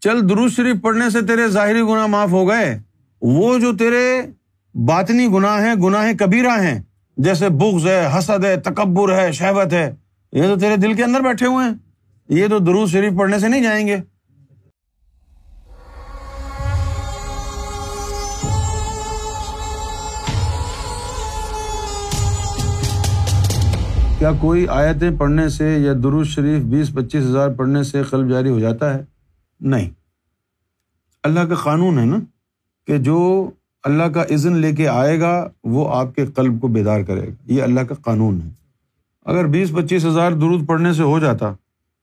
چل درود شریف پڑھنے سے تیرے ظاہری گناہ معاف ہو گئے۔ وہ جو تیرے باطنی گناہ ہیں، گناہ کبیرہ ہیں، جیسے بغض ہے، حسد ہے، تکبر ہے شہبت ہے، یہ تو تیرے دل کے اندر بیٹھے ہوئے ہیں۔ یہ تو درود شریف پڑھنے سے نہیں جائیں گے۔ کیا کوئی آیتیں پڑھنے سے یا درود شریف بیس پچیس ہزار پڑھنے سے قلب جاری ہو جاتا ہے؟ نہیں۔ اللہ کا قانون ہے نا کہ جو اللہ کا عزن لے کے آئے گا، وہ آپ کے قلب کو بیدار کرے گا۔ یہ اللہ کا قانون ہے۔ اگر بیس پچیس ہزار درود پڑھنے سے ہو جاتا،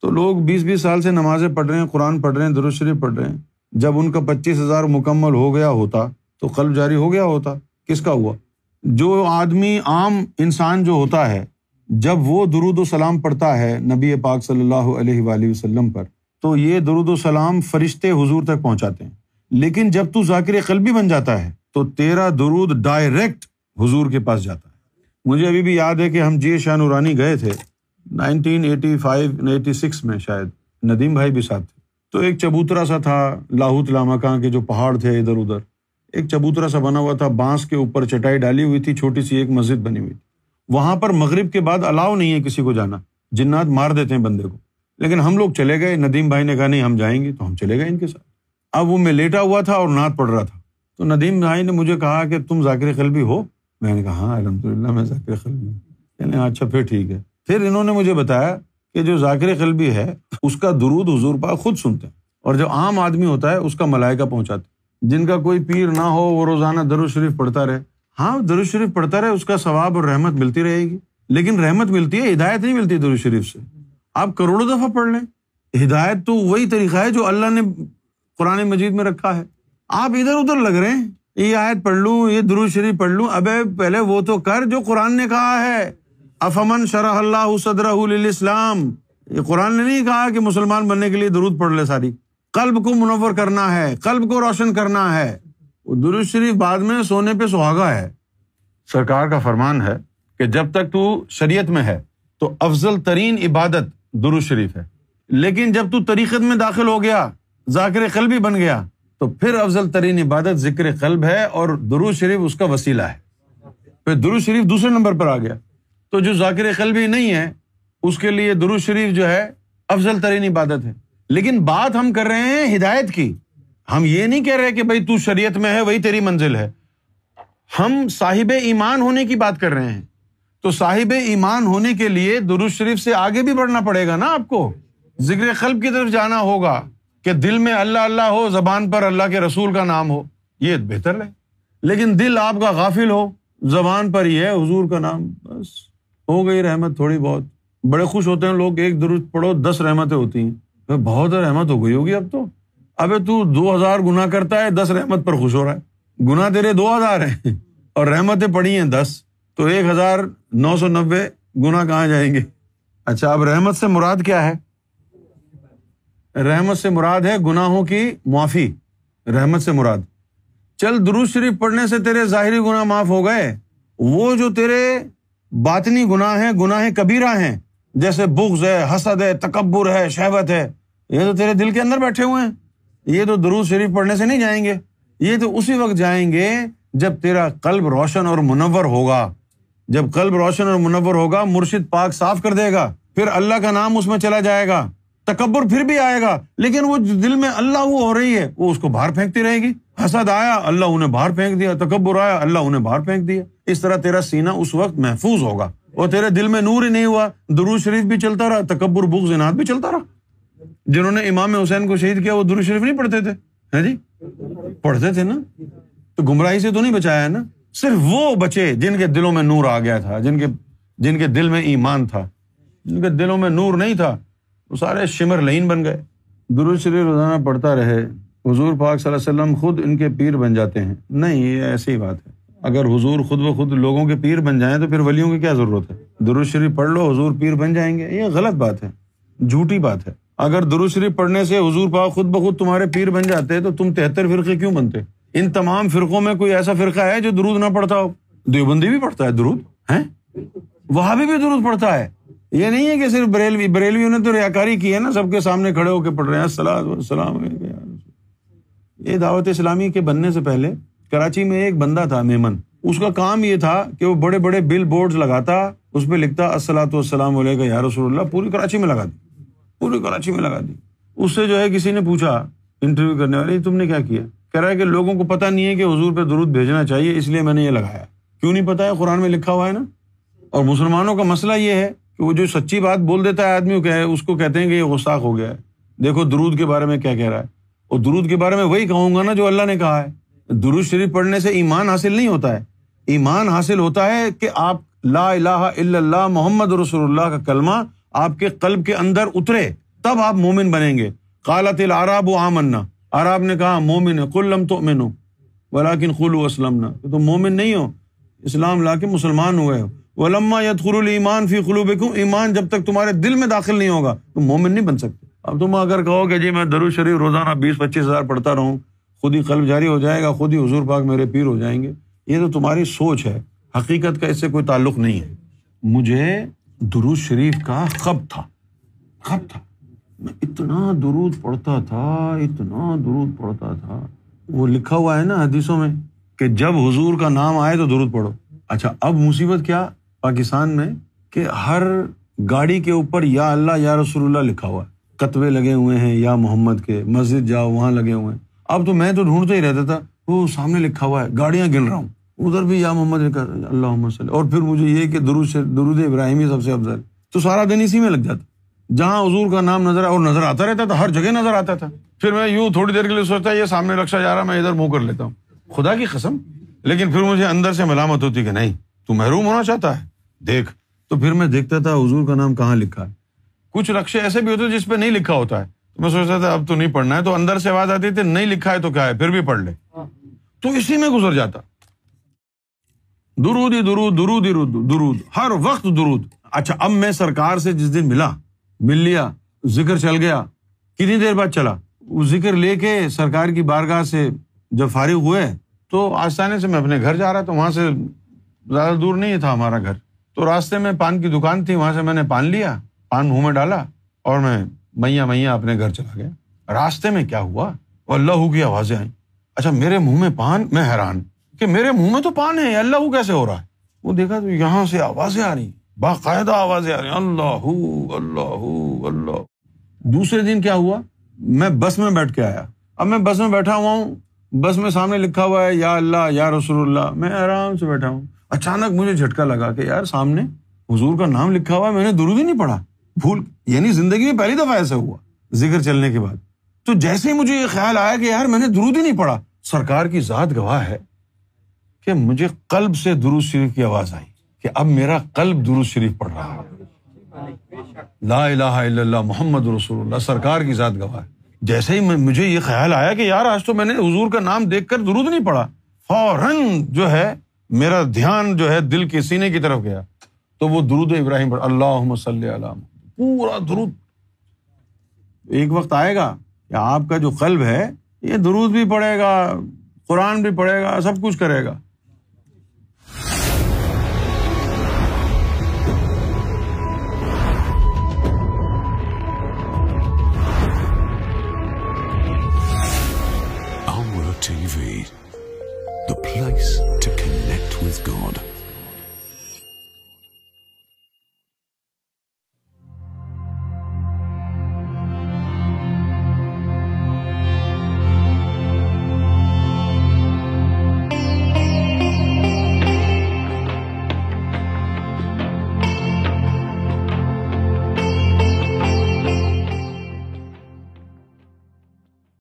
تو لوگ بیس بیس سال سے نمازیں پڑھ رہے ہیں، قرآن پڑھ رہے ہیں، درود شریف پڑھ رہے ہیں۔ جب ان کا پچیس ہزار مکمل ہو گیا ہوتا، تو قلب جاری ہو گیا ہوتا۔ کس کا ہوا؟ جو آدمی عام انسان جو ہوتا ہے، جب وہ درود و سلام پڑھتا ہے نبی پاک صلی اللہ علیہ وآلہ وسلم پر تو یہ درود و سلام فرشتے حضور تک پہنچاتے ہیں۔ لیکن جب تو ذاکر قلبی بن جاتا ہے، تو تیرا درود ڈائریکٹ حضور کے پاس جاتا ہے۔ مجھے ابھی بھی یاد ہے کہ ہم جی شاہ نورانی گئے تھے nineteen eighty five eighty six میں شاید۔ ندیم بھائی بھی ساتھ تھے۔ تو ایک چبوترا سا تھا لاہوت لامکاں کے جو پہاڑ تھے ادھر ادھر۔ ایک چبوترا سا بنا ہوا تھا، بانس کے اوپر چٹائی ڈالی ہوئی تھی، چھوٹی سی ایک مسجد بنی ہوئی تھی۔ وہاں پر مغرب کے بعد الاؤ نہیں ہے کسی کو جانا، جنات مار دیتے ہیں بندے کو۔ لیکن ہم لوگ چلے گئے، ندیم بھائی نے کہا نہیں، ہم جائیں گے تو ہم چلے گئے ان کے ساتھ۔ اب وہ میں لیٹا ہوا تھا اور نعت پڑھ رہا تھا۔ تو ندیم بھائی نے مجھے کہا کہ تم ذاکر قلبی ہو؟ میں نے کہا ہاں الحمد للہ میں ذاکر قلبی ہوں۔ یعنی اچھا پھر ٹھیک ہے۔ پھر انہوں نے مجھے بتایا کہ جو ذاکر قلبی ہے، اس کا درود حضور پاک خود سنتے ہیں۔ اور جو عام آدمی ہوتا ہے، اس کا ملائکہ پہنچاتے جن کا کوئی پیر نہ ہو، وہ روزانہ درود شریف پڑھتا رہے۔ ہاں درود شریف پڑھتا رہے، اس کا ثواب اور رحمت ملتی رہے گی۔ لیکن رحمت ملتی ہے، ہدایت نہیں ملتی درود شریف سے۔ آپ کروڑوں دفعہ پڑھ لیں۔ ہدایت تو وہی طریقہ ہے جو اللہ نے قرآن مجید میں رکھا ہے۔ آپ ادھر ادھر لگ رہے ہیں۔ یہ آیت پڑھ لوں، یہ درود شریف پڑھ لوں۔ ابے پہلے وہ تو کر جو قرآن نے کہا ہے۔ افمن شرح اللہ صدر اسلام یہ قرآن نے نہیں کہا کہ مسلمان بننے کے لیے درود پڑھ لے ساری۔ قلب کو منور کرنا ہے، قلب کو روشن کرنا ہے۔ درود شریف بعد میں سونے پہ سہاگا ہے۔ سرکار کا فرمان ہے کہ جب تک تو شریعت میں ہے، تو افضل ترین عبادت درو شریف ہے۔ لیکن جب تو طریقت میں داخل ہو گیا، ذاکر قلبی بن گیا، تو پھر افضل ترین عبادت ذکر قلب ہے اور درو شریف اس کا وسیلہ ہے۔ پھر درو شریف دوسرے نمبر پر آ گیا۔ تو جو ذاکر قلبی نہیں ہے، اس کے لیے درو شریف جو ہے، افضل ترین عبادت ہے۔ لیکن بات ہم کر رہے ہیں ہدایت کی۔ ہم یہ نہیں کہہ رہے کہ بھائی تو شریعت میں ہے، وہی تیری منزل ہے۔ ہم صاحب ایمان ہونے کی بات کر رہے ہیں۔ تو صاحب ایمان ہونے کے لیے درست شریف سے آگے بھی بڑھنا پڑے گا نا آپ کو؟ ذکر قلب کی طرف جانا ہوگا کہ دل میں اللہ اللہ ہو، زبان پر اللہ کے رسول کا نام ہو، یہ بہتر ہے۔ لیکن دل آپ کا غافل ہو، زبان پر ہی ہے، حضور کا نام، بس ہو گئی رحمت تھوڑی بہت۔ بڑے خوش ہوتے ہیں لوگ، ایک درست پڑھو، دس رحمتیں ہوتی ہیں۔ بہت رحمت ہو گئی ہوگی اب تو۔ ابھی تو دو ہزار گنا کرتا ہے، دس رحمت پر خوش ہو رہا ہے۔ گنا تیرے دو ہزار ہیں اور رحمتیں پڑی ہیں دس۔ تو ایک ہزار نو سو نبے گنا کہاں جائیں گے؟ اچھا اب رحمت سے مراد کیا ہے؟ رحمت سے مراد ہے گناہوں کی معافی رحمت سے مراد۔ چل درود شریف پڑھنے سے تیرے ظاہری گناہ معاف ہو گئے وہ جو تیرے باطنی گناہ ہیں گناہ کبیرہ ہیں جیسے بغض ہے حسد ہے تکبر ہے شہبت ہے یہ تو تیرے دل کے اندر بیٹھے ہوئے ہیں۔ یہ تو درود شریف پڑھنے سے نہیں جائیں گے یہ تو اسی وقت جائیں گے جب تیرا قلب روشن اور منور ہوگا۔ جب قلب روشن اور منور ہوگا، مرشد پاک صاف کر دے گا، پھر اللہ کا نام اس میں چلا جائے گا۔ تکبر پھر بھی آئے گا، لیکن وہ دل میں اللہ وہ ہو رہی ہے، وہ اس کو باہر پھینکتی رہے گی۔ حسد آیا، اللہ انہیں باہر پھینک دیا۔ تکبر آیا، اللہ انہیں باہر پھینک دیا۔ اس طرح تیرا سینا اس وقت محفوظ ہوگا۔ اور تیرے دل میں نور ہی نہیں ہوا درو شریف بھی چلتا رہا، تکبر بک زناد بھی چلتا رہا۔ جنہوں نے امام حسین کو شہید کیا، وہ درو شریف نہیں پڑھتے تھے۔ جی؟ پڑھتے تھے نا؟ تو گمراہی سے تو نہیں بچایا نا؟ صرف وہ بچے جن کے دلوں میں نور آ گیا تھا، جن کے جن کے دل میں ایمان تھا۔ جن کے دلوں میں نور نہیں تھا، وہ سارے شمر لین بن گئے۔ درود شریف روزانہ پڑھتا رہے۔ حضور پاک صلی اللہ علیہ وسلم خود ان کے پیر بن جاتے ہیں۔ نہیں، یہ ایسی ہی بات ہے۔ اگر حضور خود و خود لوگوں کے پیر بن جائیں تو پھر ولیوں کی کیا ضرورت ہے؟ درود شریف پڑھ لو، حضور پیر بن جائیں گے۔ یہ غلط بات ہے، جھوٹی بات ہے۔ اگر درود شریف پڑھنے سے حضور پاک خود بخود تمہارے پیر بن جاتے تو تم تہتر فرقے کیوں بنتے؟ ان تمام فرقوں میں کوئی ایسا فرقہ ہے جو درود نہ پڑھتا ہو؟ دیوبندی بھی پڑھتا ہے درود ہے وہاں بھی درود پڑھتا ہے۔ یہ نہیں ہے کہ صرف بریلوی، بریلویوں نے تو ریاکاری کی ہے نا، سب کے سامنے کھڑے ہو کے پڑھ رہے ہیں۔ السلام السلام یہ دعوت اسلامی کے بننے سے پہلے کراچی میں ایک بندہ تھا، میمن۔ اس کا کام یہ تھا کہ وہ بڑے بڑے بل بورڈ لگاتا، اس پہ لکھتا السلاۃ والسلام علیہ یا رسول اللہ، پوری کراچی میں لگا دی۔ پوری کراچی میں لگا دی۔ اس سے جو ہے کسی نے پوچھا، انٹرویو کرنے والے، تم نے کیا کیا؟ کہہ رہا ہے کہ لوگوں کو پتا نہیں ہے کہ حضور پہ درود بھیجنا چاہیے، اس لیے میں نے یہ لگایا۔ کیوں نہیں پتا ہے؟ قرآن میں لکھا ہوا ہے نا۔ اور مسلمانوں کا مسئلہ یہ ہے کہ وہ جو سچی بات بول دیتا ہے آدمی کو، اس کو کہتے ہیں کہ یہ غستاخ ہو گیا ہے۔ دیکھو درود کے بارے میں کیا کہہ رہا ہے۔ اور درود کے بارے میں وہی کہوں گا نا جو اللہ نے کہا ہے۔ درود شریف پڑھنے سے ایمان حاصل نہیں ہوتا ہے۔ ایمان حاصل ہوتا ہے کہ آپ لا الہ الا اللہ محمد رسول اللہ کا کلمہ آپ کے قلب کے اندر اترے، تب آپ مومن بنیں گے۔ قالت العراب و آمنا۔ عراب نے کہا، مومن ہے کلم تو مین ولاکن خلو اسلم تو مومن نہیں ہو، اسلام لا کے مسلمان ہوئے ہو۔ ولما ید خل ایمان فی خلوب ایمان جب تک تمہارے دل میں داخل نہیں ہوگا، تو مومن نہیں بن سکتے۔ اب تم اگر کہو کہ جی میں درو شریف روزانہ بیس، پچیس ہزار پڑھتا رہوں، خود ہی قلب جاری ہو جائے گا، خود ہی حضور پاک میرے پیر ہو جائیں گے۔ یہ تو تمہاری سوچ ہے، حقیقت کا اس سے کوئی تعلق نہیں ہے۔ مجھے درود شریف کا خب تھا خب تھا۔ میں اتنا درود پڑھتا تھا، اتنا درود پڑھتا تھا۔ وہ لکھا ہوا ہے نا حدیثوں میں کہ جب حضور کا نام آئے تو درود پڑھو۔ اچھا اب مصیبت کیا پاکستان میں کہ ہر گاڑی کے اوپر یا اللہ یا رسول اللہ لکھا ہوا ہے۔ کتبے لگے ہوئے ہیں یا محمد کے، مسجد جاؤ، وہاں لگے ہوئے ہیں۔ اب تو میں تو ڈھونڈتا ہی رہتا تھا، وہ سامنے لکھا ہوا ہے، گاڑیاں گن رہا ہوں۔ ادھر بھی یا محمد لکھا اللہ صلی اور پھر مجھے یہ کہ درود سے، درود ابراہیم سب سے افضل۔ تو سارا دن اسی میں لگ جاتا۔ جہاں حضور کا نام نظر اور نظر آتا رہتا تھا، ہر جگہ نظر آتا تھا۔ پھر میں یوں تھوڑی دیر کے لیے سوچتا، یہ سامنے رکشا جا رہا، میں ادھر منہ کر لیتا ہوں۔ خدا کی قسم، لیکن پھر مجھے اندر سے ملامت ہوتی کہ نہیں، تو محروم ہونا چاہتا ہے۔ دیکھ، تو پھر میں دیکھتا تھا حضور کا نام کہاں لکھا ہے۔ کچھ رقشے ایسے بھی ہوتے جس پہ نہیں لکھا ہوتا ہے۔ تو میں سوچتا تھا، اب تو نہیں پڑھنا ہے، تو اندر سے آواز آتی تھی، نہیں لکھا ہے تو کیا ہے؟ پھر بھی پڑھ لے۔ تو اسی میں گزر جاتا۔ درود درود درود درود۔ ہر وقت درود۔ اچھا اب میں سرکار سے جس دن ملا مل لیا، ذکر چل گیا۔ کتنی دیر بعد چلا؟ وہ ذکر لے کے سرکار کی بارگاہ سے جب فارغ ہوئے، تو آستانے سے میں اپنے گھر جا رہا تھا، وہاں سے زیادہ دور نہیں تھا ہمارا گھر۔ تو راستے میں پان کی دکان تھی، وہاں سے میں نے پان لیا، پان منہ میں ڈالا اور میں میاں میاں اپنے گھر چلا گیا۔ راستے میں کیا ہوا؟ اللہ کی آوازیں آئیں۔ اچھا میرے منہ میں پان؟ میں حیران۔ کہ میرے منہ میں تو پان ہے اللہ کیسے ہو رہا ہے؟ وہ دیکھا تو یہاں سے آوازیں آ رہی۔ باقاعدہ آوازیں آ رہی اللہ اللہ اللہ۔ دوسرے دن کیا ہوا؟ میں بس میں بیٹھ کے آیا۔ اب میں بس میں بیٹھا ہوا ہوں۔ بس میں سامنے لکھا ہوا ہے، یا اللہ، یا رسول اللہ۔ میں آرام سے بیٹھا ہوں۔ اچانک مجھے جھٹکا لگا کہ یار سامنے حضور کا نام لکھا ہوا ہے، میں نے درود ہی نہیں پڑھا۔ بھول یعنی زندگی میں پہلی دفعہ ایسا ہوا، ذکر چلنے کے بعد۔ تو جیسے ہی مجھے یہ خیال آیا کہ یار میں نے درود ہی نہیں پڑھا، سرکار کی ذات گواہ ہے کہ مجھے قلب سے درود شریف کی آواز آئی۔ کہ اب میرا قلب درود شریف پڑھ رہا ہے۔ لا الہ الا اللہ، محمد رسول اللہ، سرکار کی ذات گواہ جیسے ہی مجھے یہ خیال آیا کہ یار آج تو میں نے حضور کا نام دیکھ کر درود نہیں پڑھا، فوراً جو ہے میرا دھیان جو ہے دل کے سینے کی طرف گیا۔ تو وہ درود ابراہیم پڑھ اللہ صلی اللہ پورا درود۔ ایک وقت آئے گا کہ آپ کا جو قلب ہے، یہ درود بھی پڑھے گا، قرآن بھی پڑھے گا، سب کچھ کرے گا۔